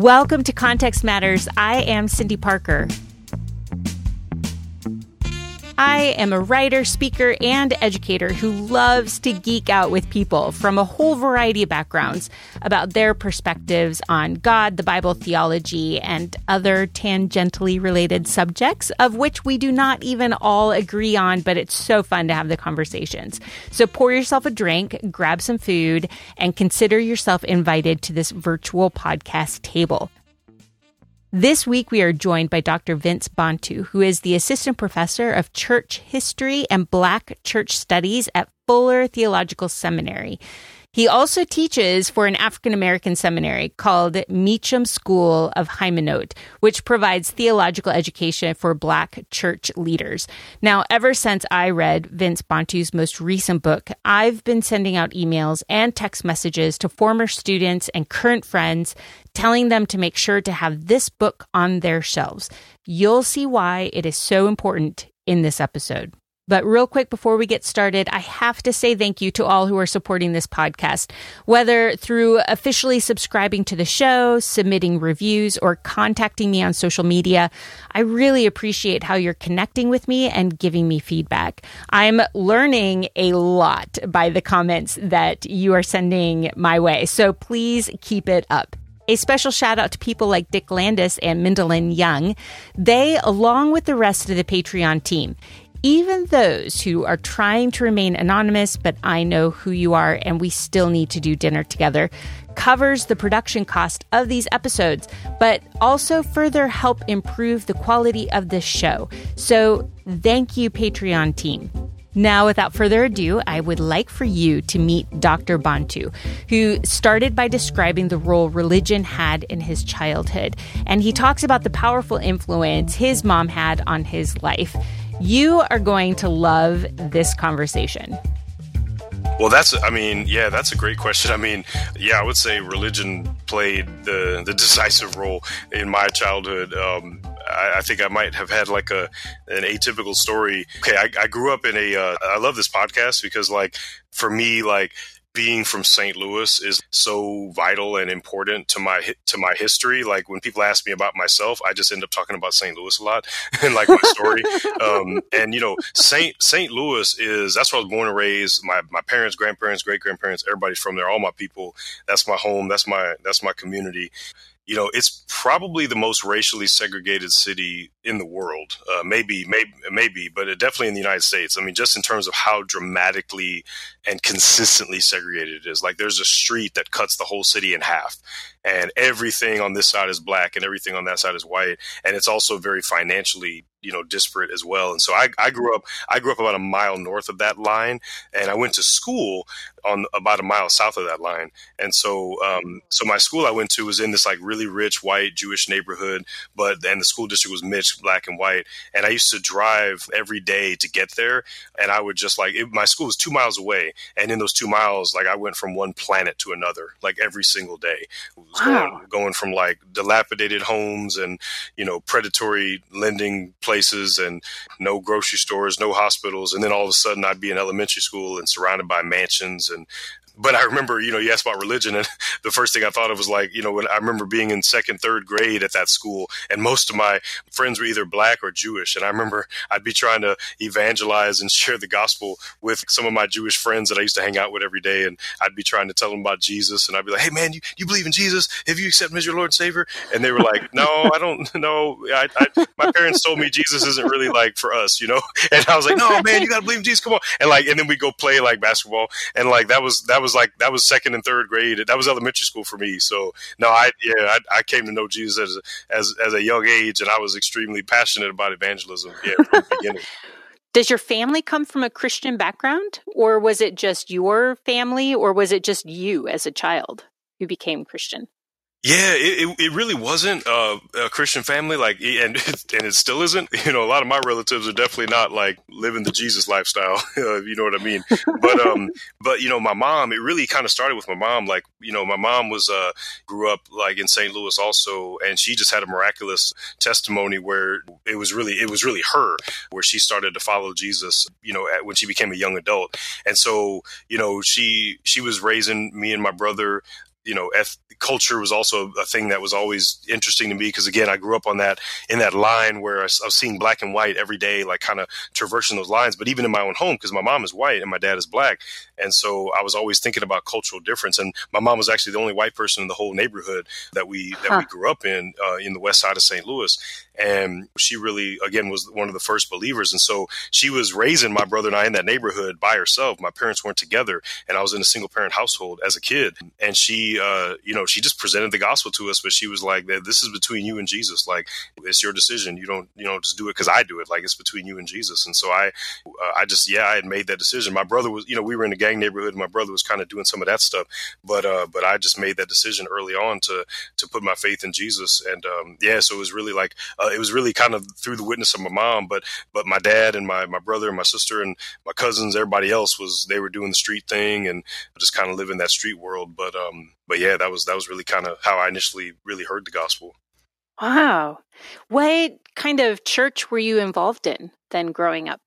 Welcome to Context Matters. I am Cindy Parker. I am a writer, speaker, and educator who loves to geek out with people from a whole variety of backgrounds about their perspectives on God, the Bible, theology, and other tangentially related subjects, of which we do not even all agree on, but it's so fun to have the conversations. So pour yourself a drink, grab some food, and consider yourself invited to this virtual podcast table. This week, we are joined by Dr. Vince Bantu, who is the assistant professor of church history and Black church studies at Fuller Theological Seminary. He also teaches for an African American seminary called Meachum School of Haymanot, which provides theological education for Black church leaders. Now, ever since I read Vince Bantu's most recent book, I've been sending out emails and text messages to former students and current friends telling them to make sure to have this book on their shelves. You'll see why it is so important in this episode. But real quick before we get started, I have to say thank you to all who are supporting this podcast, whether through officially subscribing to the show, submitting reviews, or contacting me on social media. I really appreciate how you're connecting with me and giving me feedback. I'm learning a lot by the comments that you are sending my way. So please keep it up. A special shout out to people like Dick Landis and Mindalyn Young. They, along with the rest of the Patreon team, even those who are trying to remain anonymous, but I know who you are and we still need to do dinner together, covers the production cost of these episodes, but also further help improve the quality of this show. So thank you, Patreon team. Now, without further ado, I would like for you to meet Dr. Bantu, who started by describing the role religion had in his childhood. And he talks about the powerful influence his mom had on his life. You are going to love this conversation. Well, that's, I mean, yeah, that's a great question. I mean, yeah, I would say religion played the, the decisive role in my childhood. Um, I, I, think I might have had like a, an atypical story. Okay. I, I grew up in a. Uh, I love this podcast because like, for me, like, being from St. Louis is so vital and important to my to my history. Like when people ask me about myself, I just end up talking about St. Louis a lot and like my story. um, and you know, St. St. Louis is that's where I was born and raised. My my parents, grandparents, great grandparents, everybody's from there. All my people. That's my home. That's my that's my community you know, it's probably the most racially segregated city in the world. Uh, maybe, maybe, maybe, but definitely in the United States. I mean, just in terms of how dramatically and consistently segregated it is. Like, there's a street that cuts the whole city in half, and everything on this side is black, and everything on that side is white, and it's also very financially you know disparate as well. And so I, I grew up i grew up about a mile north of that line and i went to school on about a mile south of that line. And so um, so my school i went to was in this like really rich white jewish neighborhood but then the school district was mixed black and white. And i used to drive every day to get there and i would just like it, my school was two miles away. And in those two miles like i went from one planet to another like every single day. Wow. going, going from like dilapidated homes and you know predatory lending places and no grocery stores, no hospitals. And then all of a sudden I'd be in elementary school and surrounded by mansions and but I remember, you know, you asked about religion, and the first thing I thought of was like, you know, when I remember being in second, third grade at that school, and most of my friends were either black or Jewish, and I remember I'd be trying to evangelize and share the gospel with some of my Jewish friends that I used to hang out with every day, and I'd be trying to tell them about Jesus, and I'd be like, "Hey, man, you, you believe in Jesus? Have you accepted him as your Lord and Savior?" And they were like, "No, I don't know. I, I, my parents told me Jesus isn't really like for us, you know." And I was like, "No, man, you got to believe in Jesus. Come on!" And like, and then we go play like basketball, and like that was that was was like that was second and third grade. That was elementary school for me. So no, I yeah, I, I came to know Jesus as a, as as a young age, and I was extremely passionate about evangelism. Yeah, from the beginning. Does your family come from a Christian background, or was it just your family, or was it just you as a child who became Christian? Yeah, it, it, really wasn't uh, a Christian family, like, and and it still isn't. You know, a lot of my relatives are definitely not like living the Jesus lifestyle. You know what I mean? But um, but you know, my mom, it really kind of started with my mom. Like, you know, my mom was uh grew up like in St. Louis also, and she just had a miraculous testimony where it was really it was really her where she started to follow Jesus. You know, at, when she became a young adult, and so you know she she was raising me and my brother you know, eth- culture was also a thing that was always interesting to me because again, I grew up on that in that line where I was, I was seeing black and white every day, like kind of traversing those lines. But even in my own home, because my mom is white and my dad is black, and so I was always thinking about cultural difference. And my mom was actually the only white person in the whole neighborhood that we that huh. we grew up in uh, in the west side of St. Louis and she really again was one of the first believers and so she was raising my brother and i in that neighborhood by herself my parents weren't together and i was in a single parent household as a kid and she uh, you know she just presented the gospel to us but she was like this is between you and jesus. Like it's your decision. You don't you know just do it because i do it. Like it's between you and jesus. And so i uh, i just yeah i had made that decision. My brother was you know we were in a gang neighborhood. My brother was kind of doing some of that stuff. But uh but i just made that decision early on to to put my faith in jesus. And um yeah so it was really like uh, it was really kind of through the witness of my mom, but but my dad and my my brother and my sister and my cousins, everybody else was they were doing the street thing and just kind of living that street world. But um, but yeah, that was that was really kind of how I initially really heard the gospel. Wow, what kind of church were you involved in then growing up?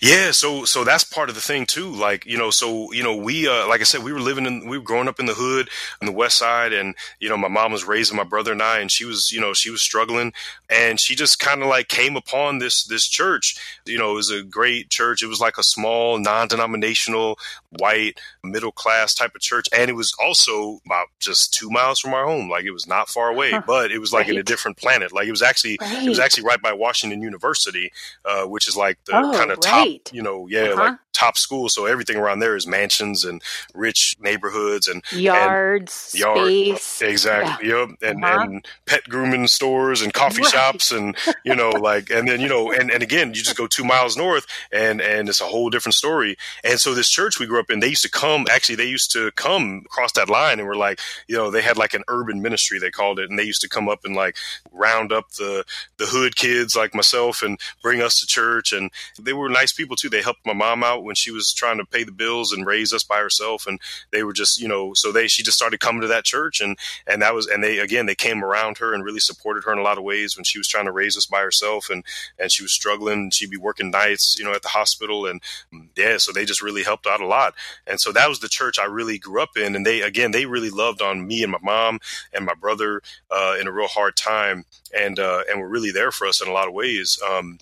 Yeah, so so that's part of the thing too. Like you know, so you know, we uh, like I said, we were living in, we were growing up in the hood on the west side, and you know, my mom was raising my brother and I, and she was, you know, she was struggling, and she just kind of like came upon this this church. You know, it was a great church. It was like a small, non-denominational, white, middle class type of church, and it was also about just two miles from our home. Like it was not far away, huh. but it was like right. in a different planet. Like it was actually right. it was actually right by Washington University, uh, which is like the oh, kind of top right. you know, yeah, uh-huh. like top school. So everything around there is mansions and rich neighborhoods and yards, and yard, space. Exactly. Yeah. Yep. And, uh-huh. and pet grooming stores and coffee right. shops and, you know, like, and then, you know, and, and again, you just go two miles north and, and it's a whole different story. And so this church we grew up in, they used to come, actually, they used to come across that line and were like, you know, they had like an urban ministry, they called it. And they used to come up and like round up the, the hood kids like myself and bring us to church. And they were nice people too. They helped my mom out when she was trying to pay the bills and raise us by herself. And they were just, you know, so they, she just started coming to that church and, and that was, and they, again, they came around her and really supported her in a lot of ways when she was trying to raise us by herself and, and she was struggling. She'd be working nights, you know, at the hospital. And yeah, so they just really helped out a lot. And so that was the church I really grew up in. And they, again, they really loved on me and my mom and my brother uh, in a real hard time. And, uh, and were really there for us in a lot of ways. Um,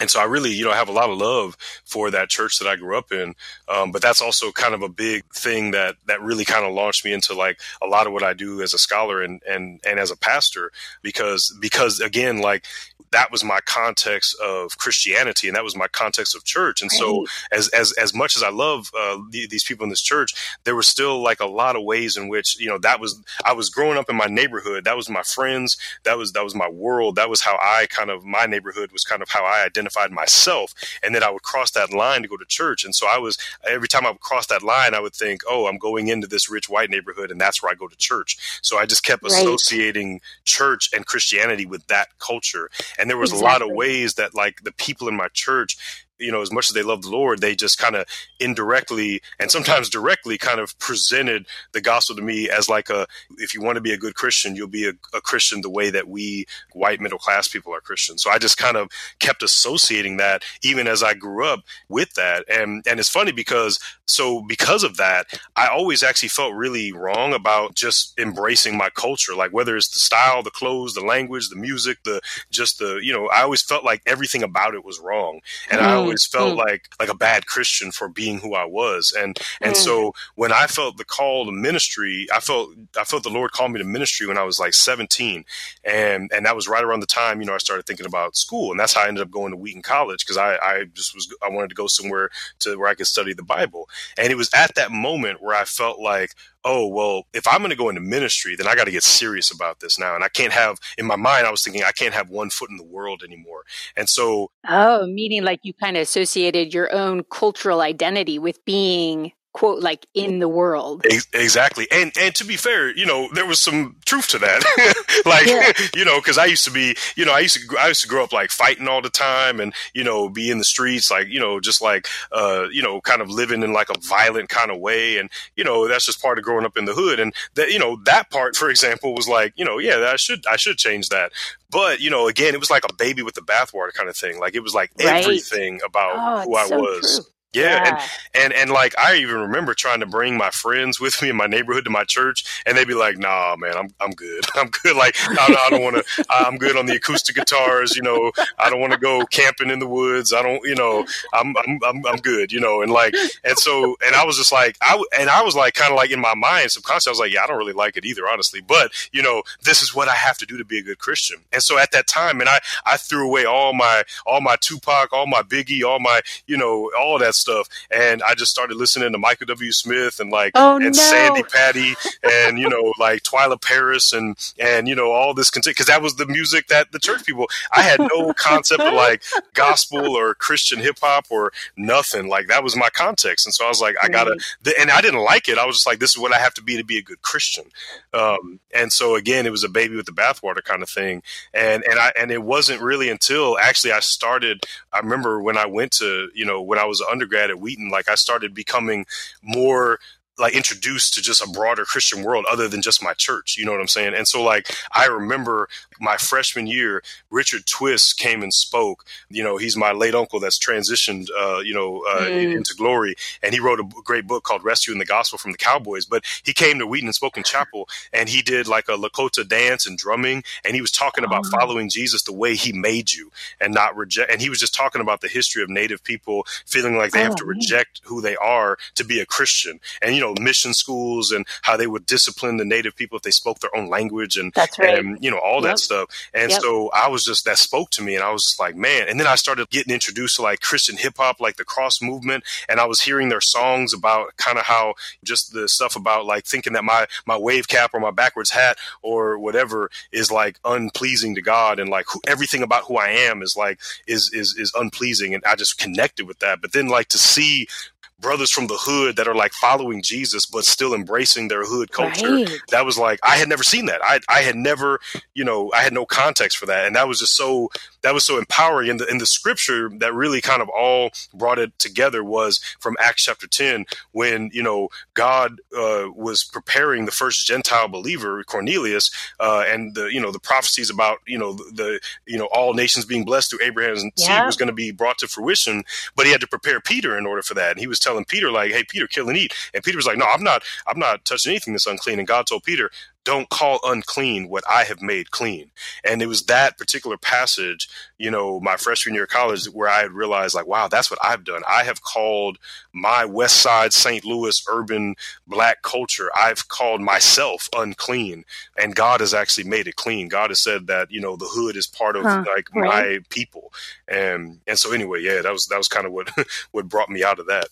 and so I really, you know, have a lot of love for that church that I grew up in. Um, but that's also kind of a big thing that that really kind of launched me into like a lot of what I do as a scholar and and and as a pastor because because again, like that was my context of Christianity and that was my context of church. And so as as as much as I love uh, these people in this church, there was still like a lot of ways in which you know that was I was growing up in my neighborhood. That was my friends. That was that was my world. That was how I kind of my neighborhood was kind of how I identified identified myself. And then I would cross that line to go to church. And so I was, every time I would cross that line, I would think, oh, I'm going into this rich white neighborhood and that's where I go to church. So I just kept right. associating church and Christianity with that culture. And there was exactly. a lot of ways that like the people in my church you know, as much as they love the Lord, they just kind of indirectly and sometimes directly kind of presented the gospel to me as like a, if you want to be a good Christian, you'll be a, a Christian the way that we white middle class people are Christians. So I just kind of kept associating that even as I grew up with that. And, and it's funny because, so because of that, I always actually felt really wrong about just embracing my culture, like whether it's the style, the clothes, the language, the music, the, just the, you know, I always felt like everything about it was wrong. And mm. I always felt mm. like like a bad Christian for being who I was. And and mm. so when I felt the call to ministry, I felt I felt the Lord called me to ministry when I was like 17. And and that was right around the time, you know, I started thinking about school. And that's how I ended up going to Wheaton College because I, I just was I wanted to go somewhere to where I could study the Bible. And it was at that moment where I felt like, oh, well, if I'm going to go into ministry, then I got to get serious about this now. And I can't have, in my mind, I was thinking, I can't have one foot in the world anymore. And so. Oh, meaning like you kind of associated your own cultural identity with being quote like in the world exactly and and to be fair you know there was some truth to that like yeah. you know because i used to be you know i used to i used to grow up like fighting all the time and you know be in the streets like you know just like uh you know kind of living in like a violent kind of way and you know that's just part of growing up in the hood and that you know that part for example was like you know yeah i should i should change that but you know again it was like a baby with the bathwater kind of thing like it was like right. everything about oh, who i so was true Yeah, yeah, And, and and like I even remember trying to bring my friends with me in my neighborhood to my church, and they'd be like, "Nah, man, I'm I'm good. I'm good. Like I, I don't want to. I'm good on the acoustic guitars. You know, I don't want to go camping in the woods. I don't. You know, I'm I'm I'm, I'm good. You know, and like and so and I was just like I and I was like kind of like in my mind subconsciously I was like, yeah, I don't really like it either, honestly. But you know, this is what I have to do to be a good Christian. And so at that time, and I I threw away all my all my Tupac, all my Biggie, all my you know all that stuff. And I just started listening to Michael W. Smith and like oh, and no. Sandi Patty and you know like Twila Paris and and you know all this because that was the music that the church people. I had no concept of like gospel or Christian hip hop or nothing. Like that was my context, and so I was like, I gotta. And I didn't like it. I was just like, this is what I have to be to be a good Christian. Um, and so again, it was a baby with the bathwater kind of thing. And and I and it wasn't really until actually I started. I remember when I went to you know when I was an undergrad at Wheaton, like I started becoming more like introduced to just a broader Christian world other than just my church. You know what I'm saying? And so like I remember my freshman year, Richard Twiss came and spoke. You know, he's my late uncle that's transitioned, uh, you know, uh, mm. into glory, and he wrote a great book called Rescue "Rescuing the Gospel from the Cowboys." But he came to Wheaton and spoke in chapel, and he did like a Lakota dance and drumming, and he was talking about oh. following Jesus the way He made you, and not reject. And he was just talking about the history of Native people feeling like they oh, have to reject who they are to be a Christian, and you know, mission schools and how they would discipline the Native people if they spoke their own language, and that's right. and you know all yep. that stuff. And yep. so I was just that spoke to me, and I was like, man. And then I started getting introduced to like Christian hip hop, like the cross movement, and I was hearing their songs about kind of how just the stuff about like thinking that my my wave cap or my backwards hat or whatever is like unpleasing to God, and like who, everything about who I am is like is is is unpleasing, and I just connected with that. But then like to see brothers from the hood that are like following Jesus but still embracing their hood culture. Right. That was like I had never seen that. I I had never, you know, I had no context for that, and that was just so that was so empowering. And the, in the scripture that really kind of all brought it together was from Acts chapter ten when you know God uh, was preparing the first Gentile believer Cornelius, uh, and the you know the prophecies about you know the, the you know all nations being blessed through Abraham's yeah. seed was going to be brought to fruition, but he had to prepare Peter in order for that, and he was telling telling Peter like, "Hey, Peter, kill and eat," and Peter was like, "No, I'm not. I'm not touching anything that's unclean." And God told Peter, "Don't call unclean what I have made clean." And it was that particular passage, you know, my freshman year of college, where I had realized, like, wow, that's what I've done. I have called my West Side St. Louis urban black culture. I've called myself unclean, and God has actually made it clean. God has said that you know the hood is part of huh, like right. my people, and and so anyway, yeah, that was that was kind of what what brought me out of that.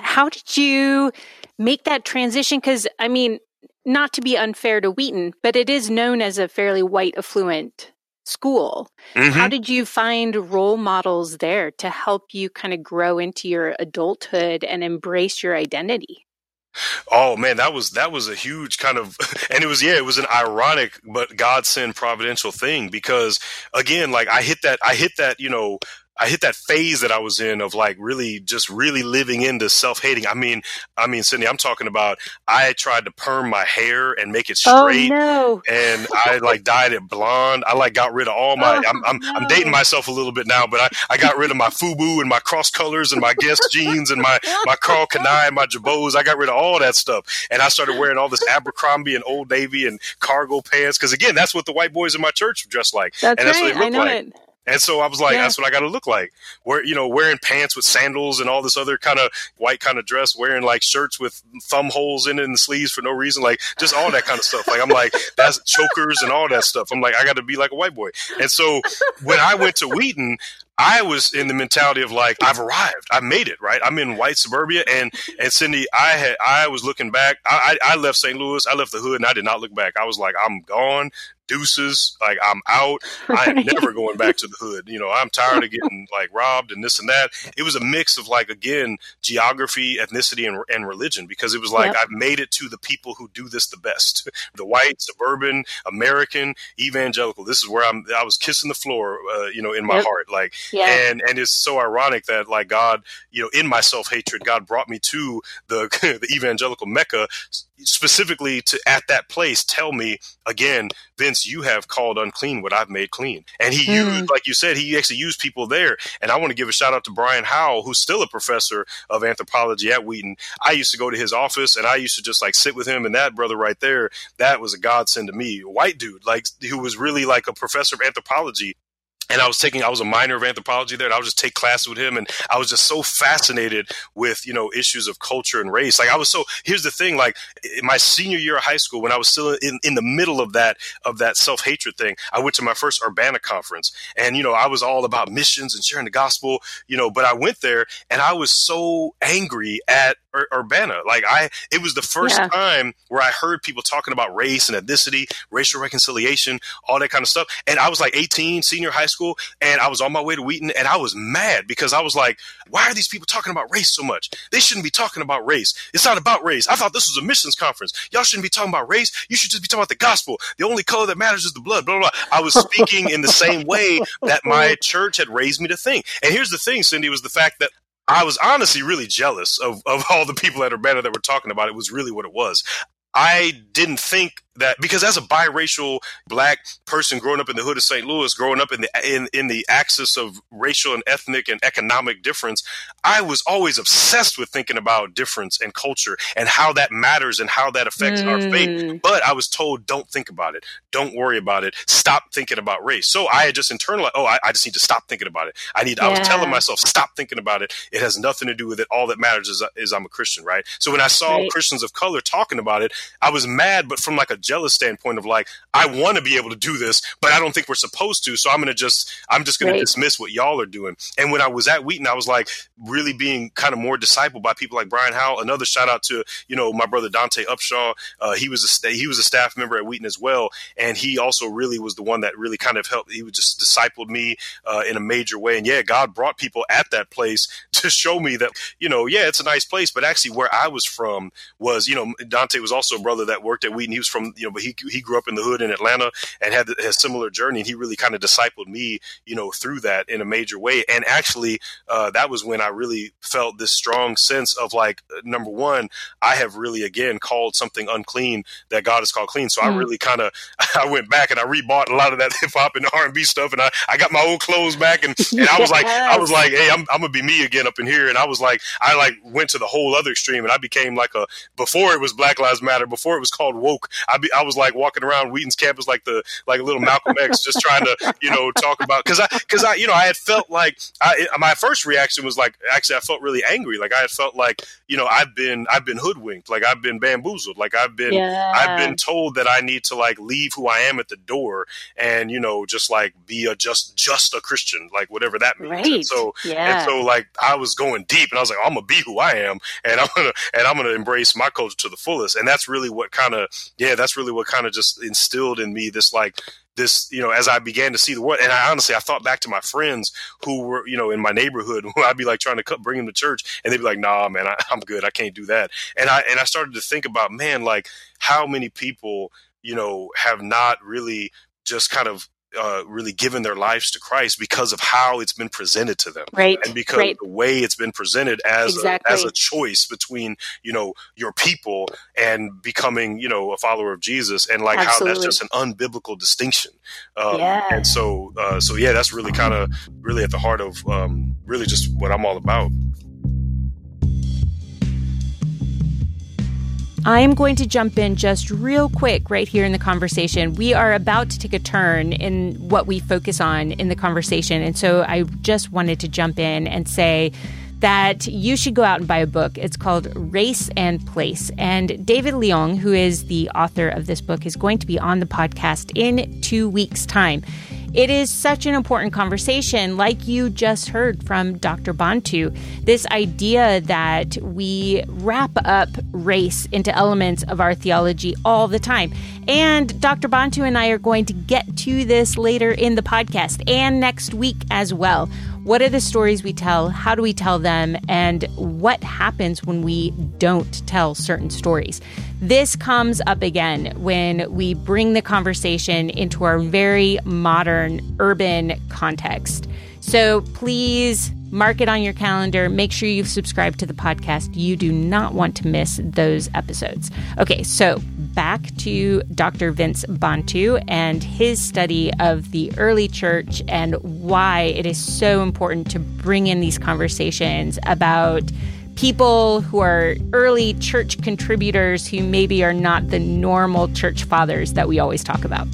How did you make that transition? Because, I mean, not to be unfair to Wheaton, but it is known as a fairly white affluent school. Mm-hmm. How did you find role models there to help you kind of grow into your adulthood and embrace your identity? Oh man, that was that was a huge kind of, and it was yeah, it was an ironic but God sent providential thing because again, like I hit that I hit that you know I hit that phase that I was in of like really just really living into self hating. I mean, I mean, Cindy, I'm talking about I tried to perm my hair and make it oh, straight, oh, no. and I like dyed it blonde. I like got rid of all my. Oh, I'm I'm, oh, no. I'm, dating myself a little bit now, but I, I got rid of my FUBU and my cross colors and my Guess jeans and my my Karl Kani and my Girbauds. I got rid of all that stuff, and I started wearing all this Abercrombie and Old Navy and cargo pants because again, that's what the white boys in my church dress like, that's and that's right. what they look like. It. And so I was like, yeah. that's what I got to look like. Where you know, wearing pants with sandals and all this other kind of white kind of dress, wearing like shirts with thumb holes in it and sleeves for no reason, like just all that kind of stuff. Like I'm like that's chokers and all that stuff. I'm like I got to be like a white boy. And so when I went to Wheaton, I was in the mentality of like I've arrived, I made it, right? I'm in white suburbia, and and Cindy, I had I was looking back. I I left St. Louis, I left the hood, and I did not look back. I was like, I'm gone deuces. Like I'm out. I am never going back to the hood. You know, I'm tired of getting like robbed and this and that. It was a mix of like again geography, ethnicity, and, and religion because it was like yep. I've made it to the people who do this the best: the white, suburban, American, evangelical. This is where I'm. I was kissing the floor, uh, you know, in my yep. heart. Like, yeah. and and it's so ironic that like God, you know, in my self hatred, God brought me to the the evangelical mecca specifically to at that place tell me again vince you have called unclean what i've made clean. And he mm. used like you said he actually used people there. And i want to give a shout out to brian howell who's still a professor of anthropology at wheaton. I used to go to his office and i used to just like sit with him and that brother right there that was a godsend to me. White dude like who was really like a professor of anthropology and I was taking, I was a minor of anthropology there, and I would just take classes with him, and I was just so fascinated with you know issues of culture and race. Like I was so. Here's the thing, like in my senior year of high school, when I was still in, in the middle of that of that self hatred thing, I went to my first Urbana conference, and you know I was all about missions and sharing the gospel, you know. But I went there, and I was so angry at Ur- Urbana. Like I, it was the first yeah. time where I heard people talking about race and ethnicity, racial reconciliation, all that kind of stuff, and I was like 18, senior high school school and I was on my way to Wheaton and I was mad because I was like, why are these people talking about race so much? They shouldn't be talking about race. It's not about race. I thought this was a missions conference. Y'all shouldn't be talking about race. You should just be talking about the gospel. The only color that matters is the blood, blah, blah, blah. I was speaking in the same way that my church had raised me to think. And here's the thing, Cindy, was the fact that I was honestly really jealous of, of all the people at Urbana that were talking about it was really what it was. I didn't think that because as a biracial black person growing up in the hood of St. Louis, growing up in the in, in the axis of racial and ethnic and economic difference, I was always obsessed with thinking about difference and culture and how that matters and how that affects mm. our faith. Hmm. But I was told, don't think about it, don't worry about it, stop thinking about race. So I had just internalized, oh, I, I just need to stop thinking about it. I need. Yeah. I was telling myself, stop thinking about it. It has nothing to do with it. All that matters is, is I'm a Christian, right? So when I saw right. Christians of color talking about it, I was mad, but from like a jealous standpoint of like, I want to be able to do this, but I don't think we're supposed to. So I'm going to just, I'm just going right. to dismiss what y'all are doing. And when I was at Wheaton, I was like really being kind of more discipled by people like Brian Howell. Another shout out to, you know, my brother Dante Upshaw. Uh, he was a, he was a staff member at Wheaton as well. And he also really was the one that really kind of helped. He was just discipled me uh, in a major way. And yeah, God brought people at that place to show me that, you know, yeah, it's a nice place, but actually where I was from was, you know, Dante was also a brother that worked at Wheaton. He was from, you know, but he, he grew up in the hood in Atlanta and had a similar journey. And he really kind of discipled me, you know, through that in a major way. And actually, uh, that was when I really felt this strong sense of like, number one, I have really, again, called something unclean that God has called clean. So mm. I really kind of, I went back and I rebought a lot of that hip hop and R&B stuff. And I, I got my old clothes back and, and I was like, I was like, Hey, I'm, I'm gonna be me again up in here. And I was like, I like went to the whole other extreme and I became like a, before it was Black Lives Matter, before it was called woke, I be, I was like walking around Wheaton's campus like the like a little Malcolm X, just trying to you know talk about because I because I you know I had felt like I, my first reaction was like actually I felt really angry. Like I had felt like you know I've been I've been hoodwinked. Like I've been bamboozled. Like I've been yeah. I've been told that I need to like leave who I am at the door and you know just like be a just just a Christian like whatever that means. Right. And so yeah. and so like I was going deep and I was like I'm gonna be who I am and I'm gonna and I'm gonna embrace my culture to the fullest. And that's really what kind of yeah that's really what kind of just instilled in me this like this, you know, as I began to see the world. And I honestly, I thought back to my friends who were, you know, in my neighborhood who I'd be like trying to bring them to church and they'd be like, nah, man, I, I'm good. I can't do that. And I, and I started to think about, man, like how many people, you know, have not really just kind of uh, really given their lives to Christ because of how it's been presented to them, right? And because right. the way it's been presented as exactly. a, as a choice between you know your people and becoming you know a follower of Jesus, and like Absolutely. how that's just an unbiblical distinction. Um, yeah. And so, uh, so yeah, that's really kind of really at the heart of um, really just what I'm all about. I'm going to jump in just real quick right here in the conversation. We are about to take a turn in what we focus on in the conversation. And so I just wanted to jump in and say, that you should go out and buy a book. It's called Race and Place. And David Leong, who is the author of this book, is going to be on the podcast in two weeks' time. It is such an important conversation, like you just heard from Dr. Bantu. This idea that we wrap up race into elements of our theology all the time. And Dr. Bantu and I are going to get to this later in the podcast and next week as well. What are the stories we tell? How do we tell them? And what happens when we don't tell certain stories? This comes up again when we bring the conversation into our very modern urban context. So please Mark it on your calendar. Make sure you've subscribed to the podcast. You do not want to miss those episodes. Okay, so back to Dr. Vince Bantu and his study of the early church and why it is so important to bring in these conversations about people who are early church contributors who maybe are not the normal church fathers that we always talk about.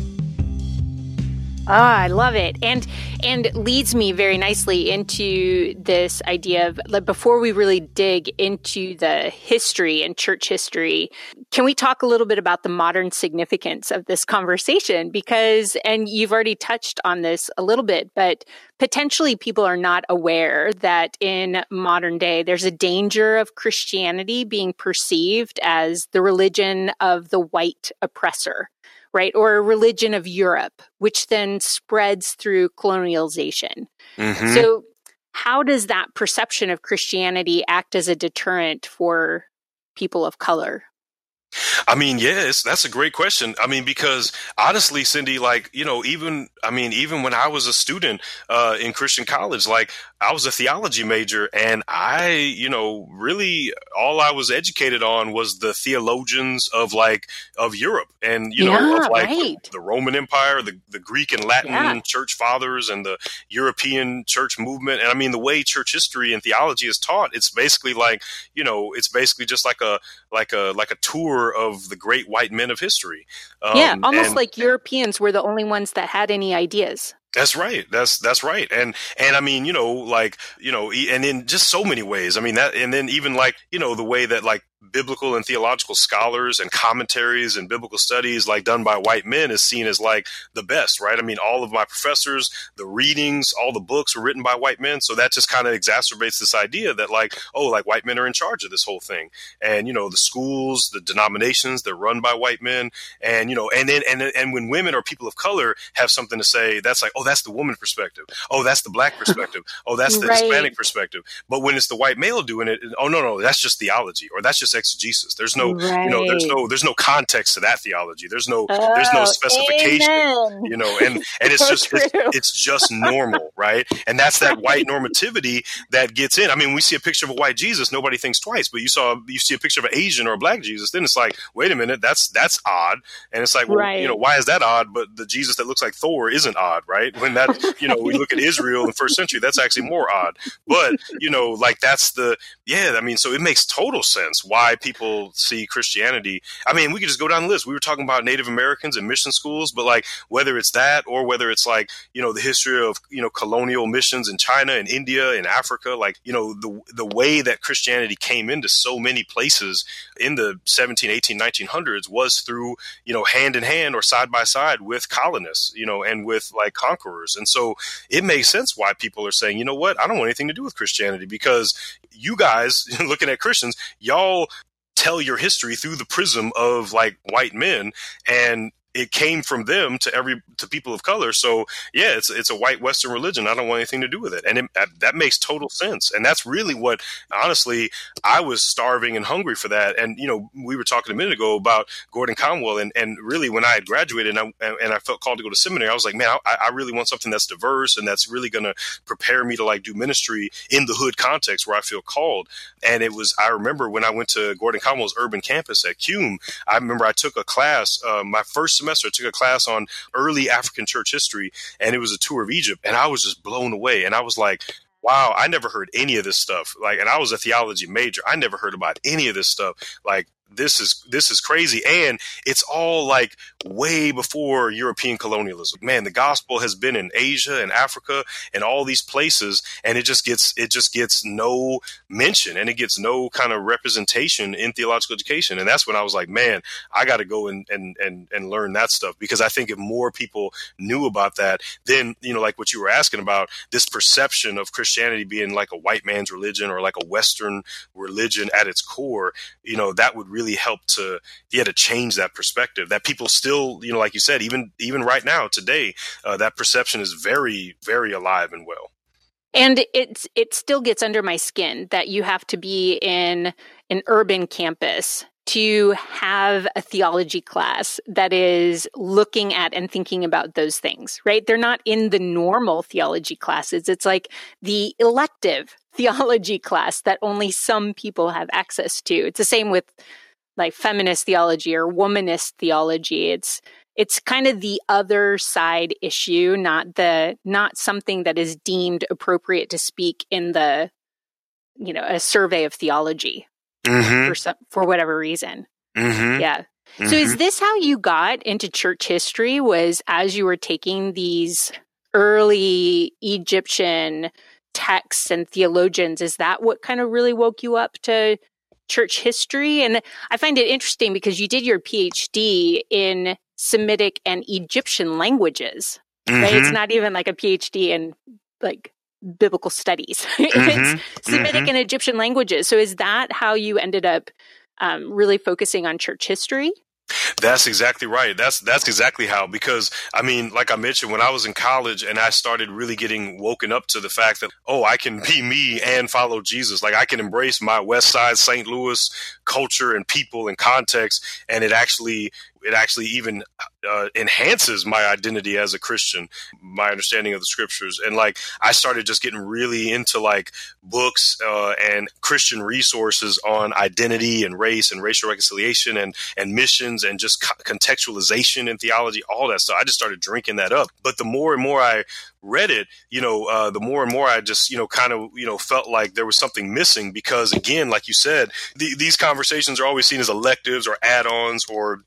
Ah, I love it. And and leads me very nicely into this idea of like before we really dig into the history and church history, can we talk a little bit about the modern significance of this conversation because and you've already touched on this a little bit, but potentially people are not aware that in modern day there's a danger of Christianity being perceived as the religion of the white oppressor right? Or a religion of Europe, which then spreads through colonialization. Mm-hmm. So, how does that perception of Christianity act as a deterrent for people of color? I mean, yes, that's a great question. I mean, because honestly, Cindy, like, you know, even, I mean, even when I was a student uh, in Christian college, like, I was a theology major and I, you know, really all I was educated on was the theologians of like, of Europe and, you yeah, know, of like right. the Roman Empire, the, the Greek and Latin yeah. church fathers and the European church movement. And I mean, the way church history and theology is taught, it's basically like, you know, it's basically just like a, like a, like a tour of the great white men of history. Um, yeah, almost and, like Europeans were the only ones that had any ideas. That's right. That's that's right. And and I mean, you know, like you know, and in just so many ways. I mean that, and then even like you know the way that like biblical and theological scholars and commentaries and biblical studies like done by white men is seen as like the best, right? I mean, all of my professors, the readings, all the books were written by white men. So that just kind of exacerbates this idea that like, oh, like white men are in charge of this whole thing. And, you know, the schools, the denominations, they're run by white men. And, you know, and then, and, and when women or people of color have something to say, that's like, oh, that's the woman perspective. Oh, that's the black perspective. Oh, that's the right. Hispanic perspective. But when it's the white male doing it, oh, no, no, that's just theology or that's just exegesis. There's no, right. you know, there's no, there's no context to that theology. There's no, oh, there's no oh, specification, amen. you know, and, and it's just, it's, it's, just normal, right? And that's that white normativity that gets in. I mean, we see a picture of a white Jesus, nobody thinks twice, but you saw, you see a picture of an Asian or a black Jesus, then it's like, wait a minute, that's, that's odd. And it's like, well, right. you know, why is that odd? But the Jesus that looks like Thor isn't odd, right? When that, you know, we look at Israel in the first century, that's actually more odd. But, you know, like that's the, yeah, I mean, so it makes total sense why people people see Christianity. I mean, we could just go down the list. We were talking about Native Americans and mission schools, but like whether it's that or whether it's like, you know, the history of, you know, colonial missions in China and India and Africa, like, you know, the the way that Christianity came into so many places in the 17, 18, 1900s was through, you know, hand in hand or side by side with colonists, you know, and with like conquerors. And so it makes sense why people are saying, you know what, I don't want anything to do with Christianity because you guys looking at Christians, y'all tell your history through the prism of like white men and it came from them to every to people of color. So yeah, it's it's a white Western religion. I don't want anything to do with it, and it, that makes total sense. And that's really what, honestly, I was starving and hungry for that. And you know, we were talking a minute ago about Gordon Conwell, and and really when I had graduated and I, and I felt called to go to seminary, I was like, man, I, I really want something that's diverse and that's really going to prepare me to like do ministry in the hood context where I feel called. And it was I remember when I went to Gordon Conwell's urban campus at CUME, I remember I took a class, uh, my first semester. I took a class on early African church history, and it was a tour of Egypt, and I was just blown away. And I was like, wow, I never heard any of this stuff. Like, and I was a theology major. I never heard about any of this stuff. Like, this is this is crazy. And it's all like way before european colonialism. Man the gospel has been in asia and africa and all these places and it just gets it just gets no mention and it gets no kind of representation in theological education. And that's when i was like man i got to go and, and and and learn that stuff because i think if more people knew about that then you know like what you were asking about this perception of christianity being like a white man's religion or like a western religion at its core you know that would really help to yeah to change that perspective that people still you know like you said even even right now today uh, that perception is very very alive and well and it's it still gets under my skin that you have to be in an urban campus to have a theology class that is looking at and thinking about those things, right? They're not in the normal theology classes. It's like the elective theology class that only some people have access to. It's the same with like feminist theology or womanist theology. It's it's kind of the other side issue, not the not something that is deemed appropriate to speak in the you know a survey of theology mm-hmm. for some, for whatever reason. Mm-hmm. Yeah. Mm-hmm. So is this how you got into church history? Was as you were taking these early Egyptian texts and theologians? Is that what kind of really woke you up to church history? And I find it interesting because you did your PhD in Semitic and Egyptian languages. Right? It's mm-hmm. not even like a PhD in like biblical studies. Mm-hmm. it's Semitic mm-hmm. and Egyptian languages. So is that how you ended up um, really focusing on church history? That's exactly right. That's that's exactly how because I mean, like I mentioned, when I was in college and I started really getting woken up to the fact that oh, I can be me and follow Jesus. Like I can embrace my West Side St. Louis culture and people and context, and it actually it actually even uh, enhances my identity as a Christian, my understanding of the scriptures. And like, I started just getting really into like books uh, and Christian resources on identity and race and racial reconciliation and, and missions and just co- contextualization and theology, all that stuff. I just started drinking that up. But the more and more I read it, you know, uh, the more and more I just, you know, kind of, you know, felt like there was something missing because, again, like you said, the, these conversations are always seen as electives or add-ons or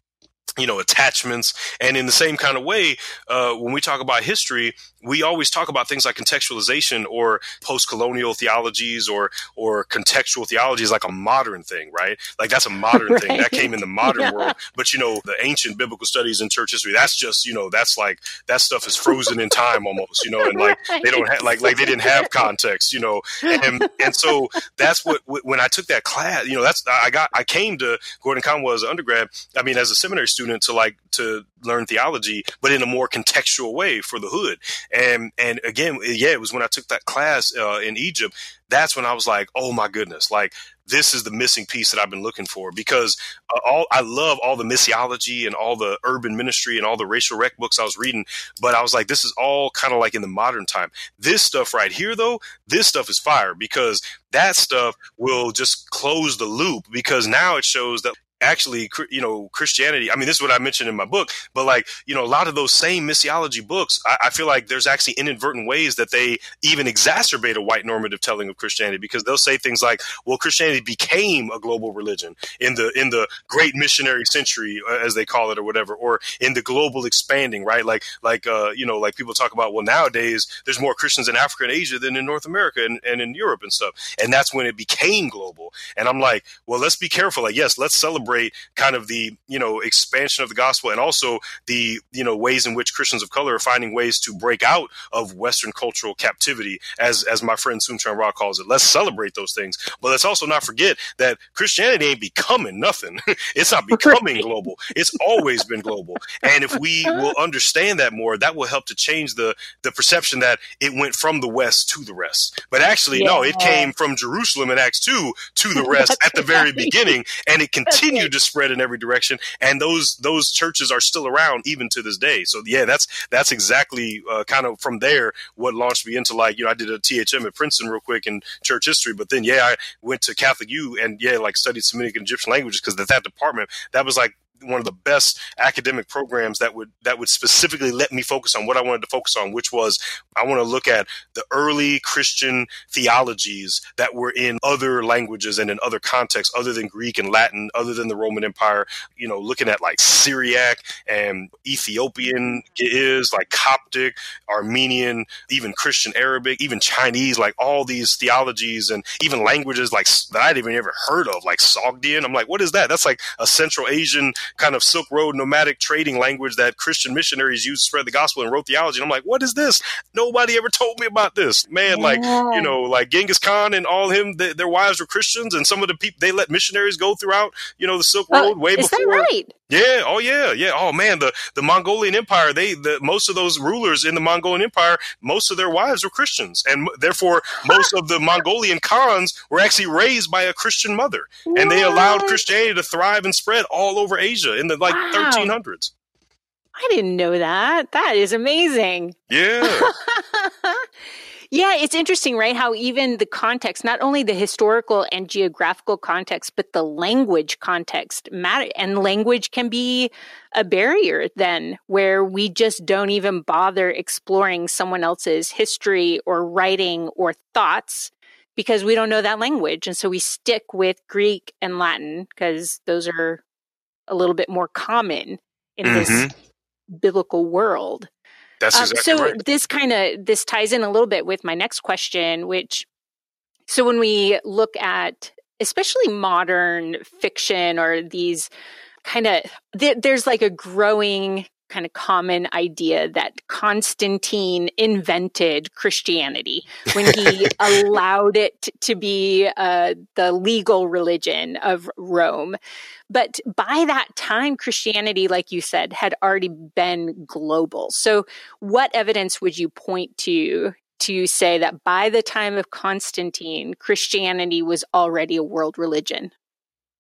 you know attachments. And in the same kind of way uh, when we talk about history we always talk about things like contextualization or post-colonial theologies or or contextual theology is like a modern thing right like that's a modern right. thing that came in the modern yeah. world but you know the ancient biblical studies in church history that's just you know that's like that stuff is frozen in time almost you know and like right. they don't have like like they didn't have context you know and and so that's what when i took that class you know that's i got i came to gordon conwell as an undergrad i mean as a seminary student to like to learn theology but in a more contextual way for the hood and and again, yeah, it was when I took that class uh, in Egypt. That's when I was like, oh my goodness, like this is the missing piece that I've been looking for because uh, all I love all the missiology and all the urban ministry and all the racial rec books I was reading, but I was like, this is all kind of like in the modern time. This stuff right here, though, this stuff is fire because that stuff will just close the loop because now it shows that actually, you know, Christianity. I mean, this is what I mentioned in my book, but like, you know, a lot of those same missiology books, I, I, feel like there's actually inadvertent ways that they even exacerbate a white normative telling of Christianity because they'll say things like, well, Christianity became a global religion in the, in the great missionary century, uh, as they call it or whatever, or in the global expanding, right? Like, like, uh, you know, like people talk about, well, nowadays there's more Christians in Africa and Asia than in North America and, and in Europe and stuff. And that's when it became global. And I'm like, well, let's be careful. Like, yes, let's celebrate celebrate kind of the you know expansion of the gospel and also the you know ways in which Christians of color are finding ways to break out of Western cultural captivity, as as my friend Soong-Chan Rah calls it. Let's celebrate those things, but let's also not forget that Christianity ain't becoming nothing. it's not becoming global. It's always been global, and if we will understand that more, that will help to change the the perception that it went from the West to the rest. But actually, yeah. no, it came from Jerusalem in Acts two to the rest at the very beginning, and it continued continue to spread in every direction, and those those churches are still around even to this day. So yeah, that's that's exactly uh, kind of from there what launched me into like you know I did a THM at Princeton real quick in church history, but then yeah I went to Catholic U and yeah like studied Semitic and Egyptian languages because that that department that was like one of the best academic programs that would that would specifically let me focus on what I wanted to focus on, which was I want to look at the early Christian theologies that were in other languages and in other contexts other than Greek and Latin, other than the Roman Empire. You know, looking at like Syriac and Ethiopian is like Coptic, Armenian, even Christian Arabic, even Chinese, like all these theologies and even languages like that I'd even ever heard of, like Sogdian. I'm like, what is that? That's like a Central Asian kind of Silk Road nomadic trading language that Christian missionaries used to spread the gospel and wrote theology. And I'm like, what is this? Nobody ever told me about this. Man, yeah. like, you know, like Genghis Khan and all him, their wives were Christians, and some of the people, they let missionaries go throughout, you know, the Silk Road uh, way before. Is that right? Yeah. Oh, yeah. Yeah. Oh, man. The the Mongolian Empire. They the most of those rulers in the Mongolian Empire, most of their wives were Christians, and therefore most of the Mongolian Khans were actually raised by a Christian mother, what? and they allowed Christianity to thrive and spread all over Asia in the like wow. 1300s. I didn't know that. That is amazing. Yeah. Yeah, it's interesting, right? How even the context, not only the historical and geographical context, but the language context matter. And language can be a barrier then where we just don't even bother exploring someone else's history or writing or thoughts because we don't know that language. And so we stick with Greek and Latin because those are a little bit more common in mm-hmm. this biblical world. That's um, exactly so right. this kind of this ties in a little bit with my next question, which so when we look at especially modern fiction or these kind of there's like a growing kind of common idea that Constantine invented Christianity when he allowed it to be uh, the legal religion of Rome. But by that time, Christianity, like you said, had already been global. So, what evidence would you point to to say that by the time of Constantine, Christianity was already a world religion?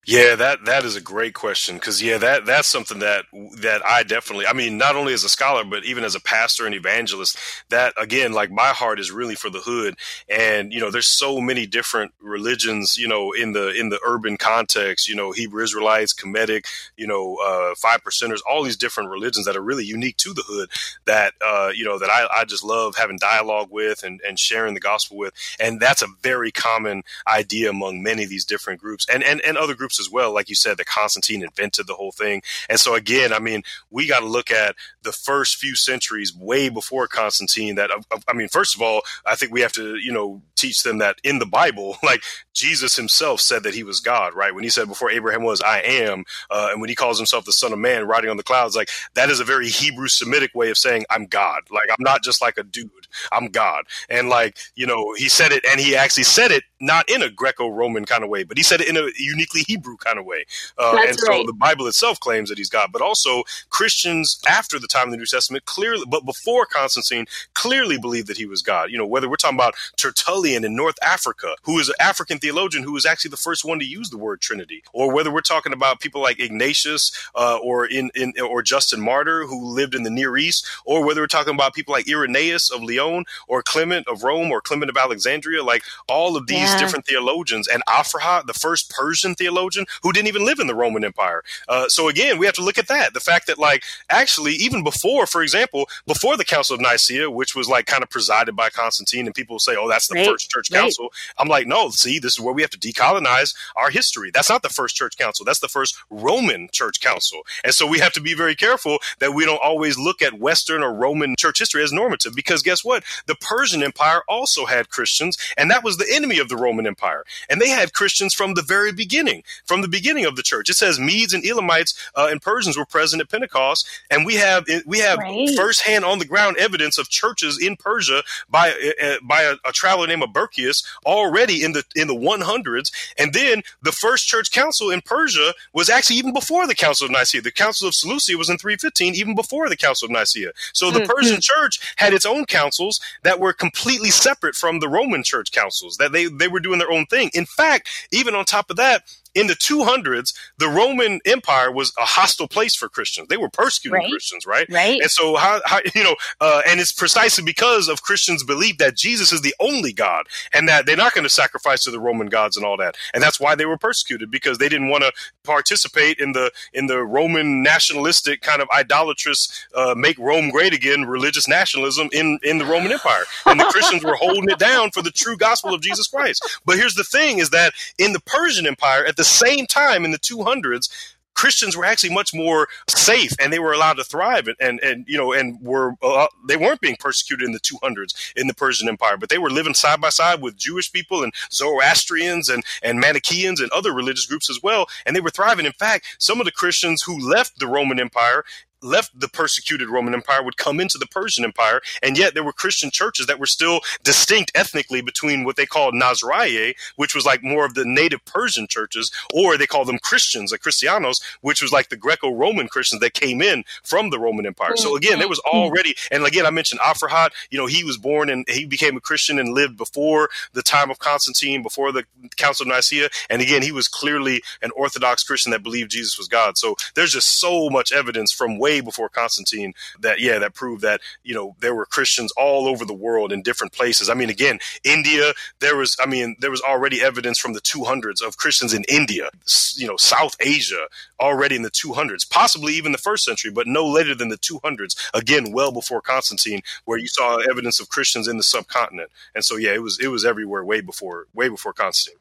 Yeah, that that is a great question because yeah, that that's something that that I definitely. I mean, not only as a scholar, but even as a pastor and evangelist, that again, like my heart is really for the hood, and you know, there's so many different religions, you know, in the in the urban context, you know, Hebrew Israelites, Kemetic, you know, uh, five percenters, all these different religions that are really unique to the hood. That uh, you know, that I, I just love having dialogue with and and sharing the gospel with, and that's a very common idea among many of these different groups and and and other groups as well. Like you said, that Constantine invented the whole thing. And so again, I mean, we got to look at the first few centuries way before Constantine. That I mean, first of all, I think we have to you know teach them that in the Bible, like Jesus himself said that he was God, right? When he said before Abraham was, I am, uh, and when he calls himself the Son of Man, riding on the clouds, like that is a very Hebrew Semitic way of saying I'm God. Like I'm not just like a dude, I'm God. And like you know, he said it, and he actually said it not in a Greco-Roman kind of way, but he said it in a uniquely Hebrew kind of way. Uh, and right. so the Bible itself claims that he's God, but also Christians after the time of the New Testament clearly, but before Constantine, clearly believed that he was God. You know, whether we're talking about Tertullian in North Africa, who is an African theologian who was actually the first one to use the word Trinity, or whether we're talking about people like Ignatius uh, or in, in or Justin Martyr who lived in the Near East, or whether we're talking about people like Irenaeus of Lyon or Clement of Rome or Clement of Alexandria, like all of these yeah. Different theologians, and Aphra, the first Persian theologian who didn't even live in the Roman Empire. Uh, so again, we have to look at that. The fact that like actually even before, for example, before the Council of Nicaea, which was like kind of presided by Constantine, and people say, "Oh, that's the right. first church right. council." I'm like, no, see, this is where we have to decolonize our history. That's not the first church council. That's the first Roman church council. And so we have to be very careful that we don't always look at Western or Roman church history as normative because guess what? The Persian Empire also had Christians, and that was the enemy of the Roman Empire. And they had Christians from the very beginning, from the beginning of the church. It says Medes and Elamites uh, and Persians were present at Pentecost, and we have we have right. firsthand on the ground evidence of churches in Persia by uh, by a, a traveler named Abercius already in the in the 100s. And then the first church council in Persia was actually even before the Council of Nicaea. The Council of Seleucia was in 315, even before the Council of Nicaea. So the mm-hmm. Persian church had its own councils that were completely separate from the Roman church councils. That they they were doing their own thing. In fact, even on top of that, in the 200s, the Roman Empire was a hostile place for Christians. They were persecuting right. Christians, right? Right. And so, how, how you know, uh, and it's precisely because of Christians' belief that Jesus is the only God and that they're not going to sacrifice to the Roman gods and all that. And that's why they were persecuted because they didn't want to participate in the in the Roman nationalistic kind of idolatrous, uh, make Rome great again, religious nationalism in in the Roman Empire. And the Christians were holding it down for the true gospel of Jesus Christ. But here's the thing: is that in the Persian Empire, at the same time in the 200s, Christians were actually much more safe and they were allowed to thrive and, and, and you know, and were, uh, they weren't being persecuted in the 200s in the Persian Empire, but they were living side by side with Jewish people and Zoroastrians and, and Manichaeans and other religious groups as well. And they were thriving. In fact, some of the Christians who left the Roman Empire left the persecuted Roman Empire would come into the Persian Empire, and yet there were Christian churches that were still distinct ethnically between what they called Nasraya, which was like more of the native Persian churches, or they called them Christians, like Christianos, which was like the Greco-Roman Christians that came in from the Roman Empire. So again, there was mm-hmm. already, and again, I mentioned Aphrahat. You know, he was born and he became a Christian and lived before the time of Constantine, before the Council of Nicaea, and again, he was clearly an Orthodox Christian that believed Jesus was God. So there's just so much evidence from way before Constantine that yeah, that proved that you know there were Christians all over the world in different places. I mean, again, India, there was, I mean, there was already evidence from the 200s of Christians in India, you know, South Asia, already in the 200s, possibly even the first century, but no later than the 200s. Again, well before Constantine, where you saw evidence of Christians in the subcontinent. And so, yeah, it was it was everywhere way before way before Constantine.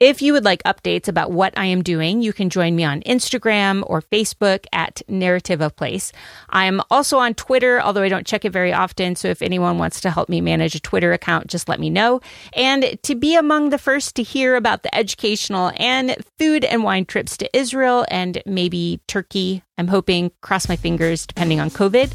If you would like updates about what I am doing, you can join me on Instagram or Facebook at Narrative of Place. I'm also on Twitter, although I don't check it very often. So if anyone wants to help me manage a Twitter account, just let me know. And to be among the first to hear about the educational and food and wine trips to Israel and maybe Turkey, I'm hoping, cross my fingers, depending on COVID.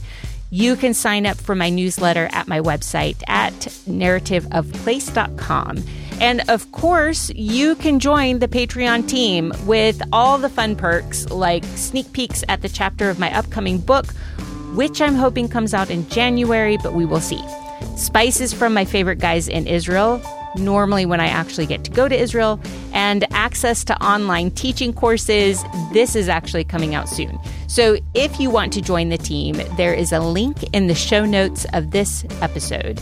You can sign up for my newsletter at my website at narrativeofplace.com. And of course, you can join the Patreon team with all the fun perks like sneak peeks at the chapter of my upcoming book, which I'm hoping comes out in January, but we will see. Spices from my favorite guys in Israel, normally when I actually get to go to Israel, and access to online teaching courses. This is actually coming out soon. So if you want to join the team, there is a link in the show notes of this episode.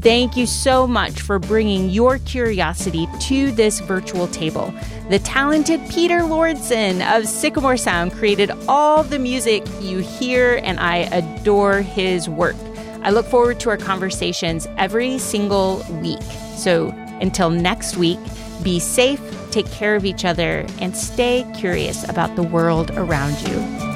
Thank you so much for bringing your curiosity to this virtual table. The talented Peter Lordson of Sycamore Sound created all the music you hear, and I adore his work. I look forward to our conversations every single week. So until next week, be safe, take care of each other, and stay curious about the world around you.